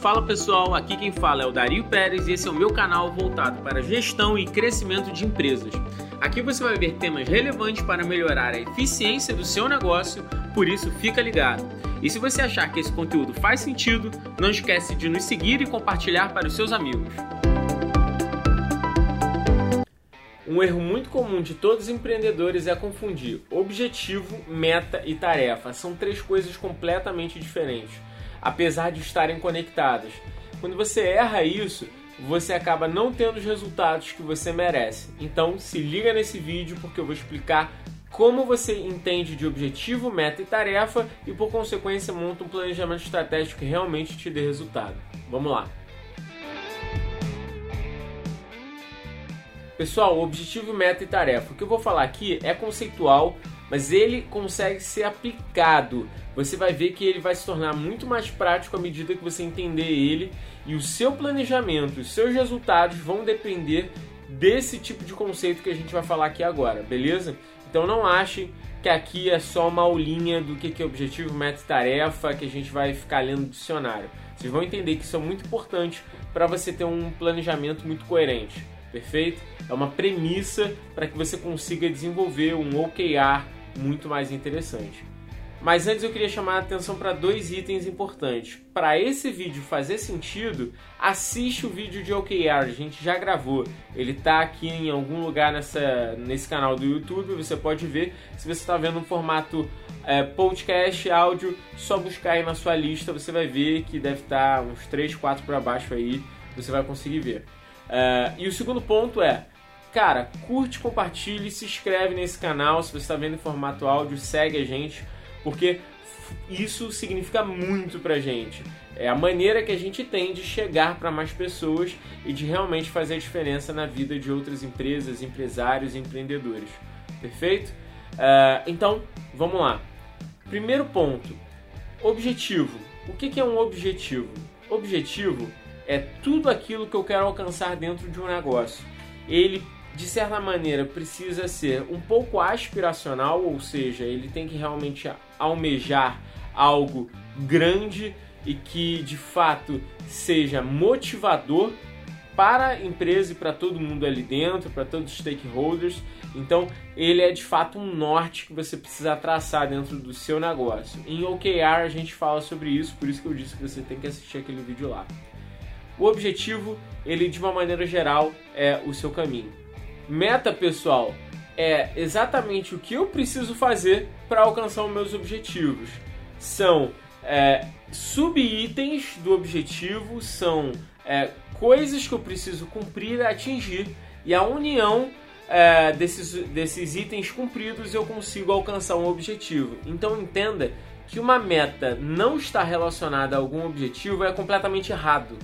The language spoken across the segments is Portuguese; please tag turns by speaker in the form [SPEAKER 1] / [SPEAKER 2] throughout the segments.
[SPEAKER 1] Fala pessoal, aqui quem fala é o Dario Pérez e esse é o meu canal voltado para gestão e crescimento de empresas. Aqui você vai ver temas relevantes para melhorar a eficiência do seu negócio, por isso fica ligado. E se você achar que esse conteúdo faz sentido, não esquece de nos seguir e compartilhar para os seus amigos. Um erro muito comum de todos os empreendedores é confundir objetivo, meta e tarefa. São três coisas completamente diferentes, apesar de estarem conectadas. Quando você erra isso, você acaba não tendo os resultados que você merece. Então, se liga nesse vídeo porque eu vou explicar como você entende de objetivo, meta e tarefa e, por consequência, monta um planejamento estratégico que realmente te dê resultado. Vamos lá! Pessoal, objetivo, meta e tarefa. O que eu vou falar aqui é conceitual, mas ele consegue ser aplicado. Você vai ver que ele vai se tornar muito mais prático à medida que você entender ele e o seu planejamento, os seus resultados vão depender desse tipo de conceito que a gente vai falar aqui agora, beleza? Então não achem que aqui é só uma aulinha do que é objetivo, meta e tarefa que a gente vai ficar lendo dicionário. Vocês vão entender que isso é muito importante para você ter um planejamento muito coerente perfeito? É uma premissa para que você consiga desenvolver um OKR muito mais interessante. Mas antes eu queria chamar a atenção para dois itens importantes. Para esse vídeo fazer sentido, assiste o vídeo de OKR, a gente já gravou. Ele está aqui em algum lugar nessa, nesse canal do YouTube, você pode ver. Se você está vendo no formato é, podcast, áudio, só buscar aí na sua lista, você vai ver que deve estar tá uns 3, 4 para baixo aí, você vai conseguir ver. Uh, e o segundo ponto é, cara, curte, compartilhe, se inscreve nesse canal. Se você está vendo em formato áudio, segue a gente, porque isso significa muito pra gente. É a maneira que a gente tem de chegar para mais pessoas e de realmente fazer a diferença na vida de outras empresas, empresários e empreendedores. Perfeito? Uh, então, vamos lá. Primeiro ponto: objetivo. O que é um objetivo? Objetivo é tudo aquilo que eu quero alcançar dentro de um negócio. Ele, de certa maneira, precisa ser um pouco aspiracional, ou seja, ele tem que realmente almejar algo grande e que de fato seja motivador para a empresa e para todo mundo ali dentro, para todos os stakeholders. Então, ele é de fato um norte que você precisa traçar dentro do seu negócio. Em OKR a gente fala sobre isso, por isso que eu disse que você tem que assistir aquele vídeo lá. O objetivo, ele de uma maneira geral, é o seu caminho. Meta, pessoal, é exatamente o que eu preciso fazer para alcançar os meus objetivos. São é, sub-itens do objetivo, são é, coisas que eu preciso cumprir e atingir, e a união é, desses, desses itens cumpridos eu consigo alcançar um objetivo. Então entenda que uma meta não está relacionada a algum objetivo é completamente errado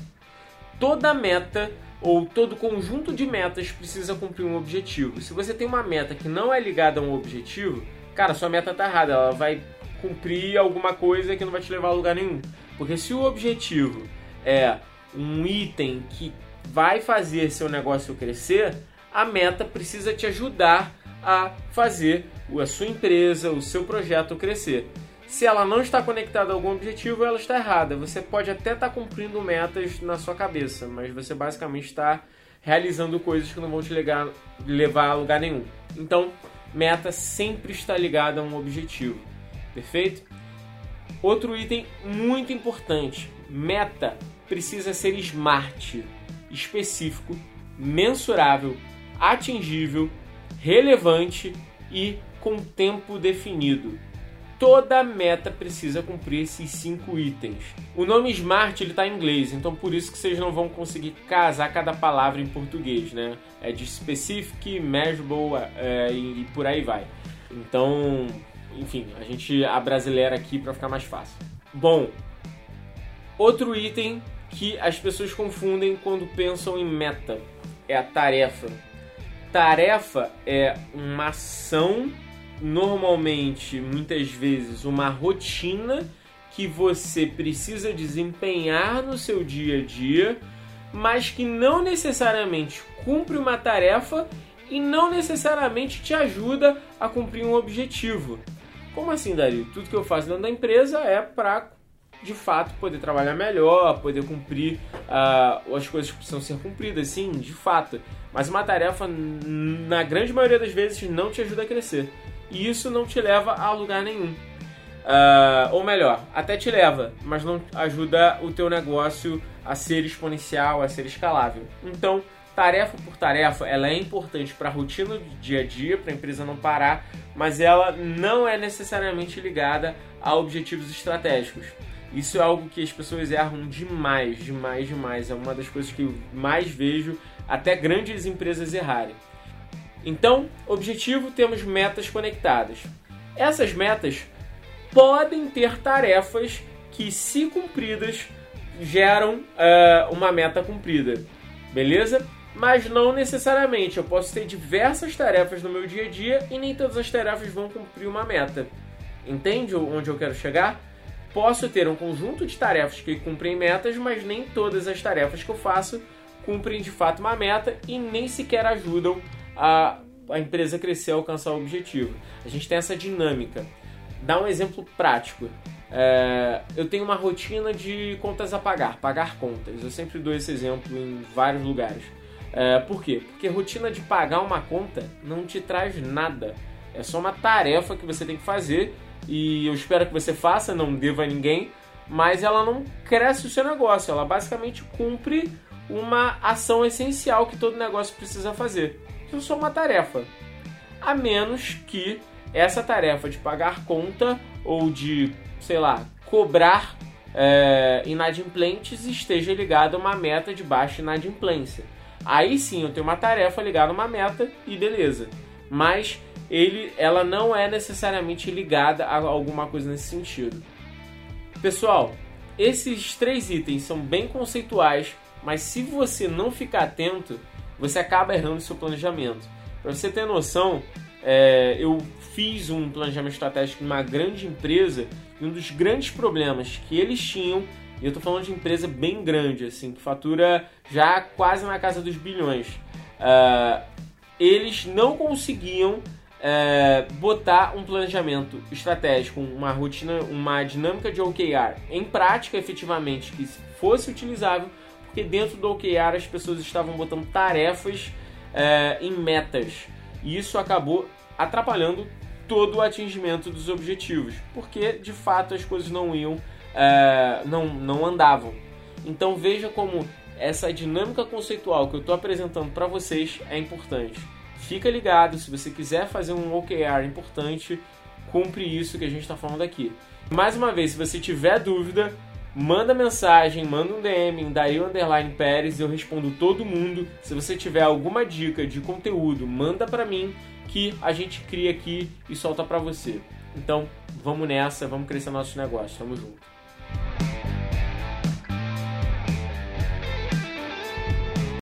[SPEAKER 1] toda meta ou todo conjunto de metas precisa cumprir um objetivo. Se você tem uma meta que não é ligada a um objetivo, cara, sua meta tá errada, ela vai cumprir alguma coisa que não vai te levar a lugar nenhum. Porque se o objetivo é um item que vai fazer seu negócio crescer, a meta precisa te ajudar a fazer a sua empresa, o seu projeto crescer. Se ela não está conectada a algum objetivo, ela está errada. Você pode até estar cumprindo metas na sua cabeça, mas você basicamente está realizando coisas que não vão te levar, levar a lugar nenhum. Então, meta sempre está ligada a um objetivo. Perfeito? Outro item muito importante: meta precisa ser smart, específico, mensurável, atingível, relevante e com tempo definido toda meta precisa cumprir esses cinco itens. O nome Smart ele está em inglês, então por isso que vocês não vão conseguir casar cada palavra em português, né? É de specific, measurable é, e, por aí vai. Então, enfim, a gente a brasileira aqui para ficar mais fácil. Bom, outro item que as pessoas confundem quando pensam em meta é a tarefa. Tarefa é uma ação normalmente, muitas vezes, uma rotina que você precisa desempenhar no seu dia a dia, mas que não necessariamente cumpre uma tarefa e não necessariamente te ajuda a cumprir um objetivo. Como assim, Dario? Tudo que eu faço dentro da empresa é para de fato poder trabalhar melhor, poder cumprir uh, as coisas que precisam ser cumpridas, sim, de fato. Mas uma tarefa, na grande maioria das vezes, não te ajuda a crescer. E isso não te leva a lugar nenhum. Uh, ou melhor, até te leva, mas não ajuda o teu negócio a ser exponencial, a ser escalável. Então, tarefa por tarefa, ela é importante para a rotina do dia a dia, para a empresa não parar, mas ela não é necessariamente ligada a objetivos estratégicos. Isso é algo que as pessoas erram demais, demais, demais. É uma das coisas que eu mais vejo até grandes empresas errarem. Então, objetivo, temos metas conectadas. Essas metas podem ter tarefas que, se cumpridas, geram uh, uma meta cumprida, beleza? Mas não necessariamente. Eu posso ter diversas tarefas no meu dia a dia e nem todas as tarefas vão cumprir uma meta. Entende onde eu quero chegar? Posso ter um conjunto de tarefas que cumprem metas, mas nem todas as tarefas que eu faço cumprem de fato uma meta e nem sequer ajudam a, a empresa crescer e alcançar o objetivo. A gente tem essa dinâmica dar um exemplo prático. É, eu tenho uma rotina de contas a pagar, pagar contas. Eu sempre dou esse exemplo em vários lugares. É, por quê? Porque rotina de pagar uma conta não te traz nada. É só uma tarefa que você tem que fazer e eu espero que você faça, não deva a ninguém, mas ela não cresce o seu negócio. Ela basicamente cumpre uma ação essencial que todo negócio precisa fazer. Isso é uma tarefa. A menos que essa tarefa de pagar conta ou de, sei lá, cobrar é, inadimplentes esteja ligada a uma meta de baixa inadimplência. Aí sim eu tenho uma tarefa ligada a uma meta e beleza. Mas ele, ela não é necessariamente ligada a alguma coisa nesse sentido. Pessoal, esses três itens são bem conceituais, mas se você não ficar atento, você acaba errando seu planejamento. Para você ter noção, é, eu fiz um planejamento estratégico numa grande empresa e um dos grandes problemas que eles tinham, e eu estou falando de empresa bem grande, assim, que fatura já quase na casa dos bilhões, uh, eles não conseguiam uh, botar um planejamento estratégico, uma rotina, uma dinâmica de OKR em prática efetivamente que fosse utilizável, porque dentro do OKR as pessoas estavam botando tarefas uh, em metas. E isso acabou atrapalhando todo o atingimento dos objetivos, porque de fato as coisas não iam, é, não, não andavam. Então veja como essa dinâmica conceitual que eu estou apresentando para vocês é importante. Fica ligado, se você quiser fazer um OKR importante, cumpre isso que a gente está falando aqui. Mais uma vez, se você tiver dúvida, manda mensagem, manda um DM em Dario Underline Pérez, eu respondo todo mundo. Se você tiver alguma dica de conteúdo, manda para mim que a gente cria aqui e solta para você. Então, vamos nessa, vamos crescer nossos negócios. Tamo junto.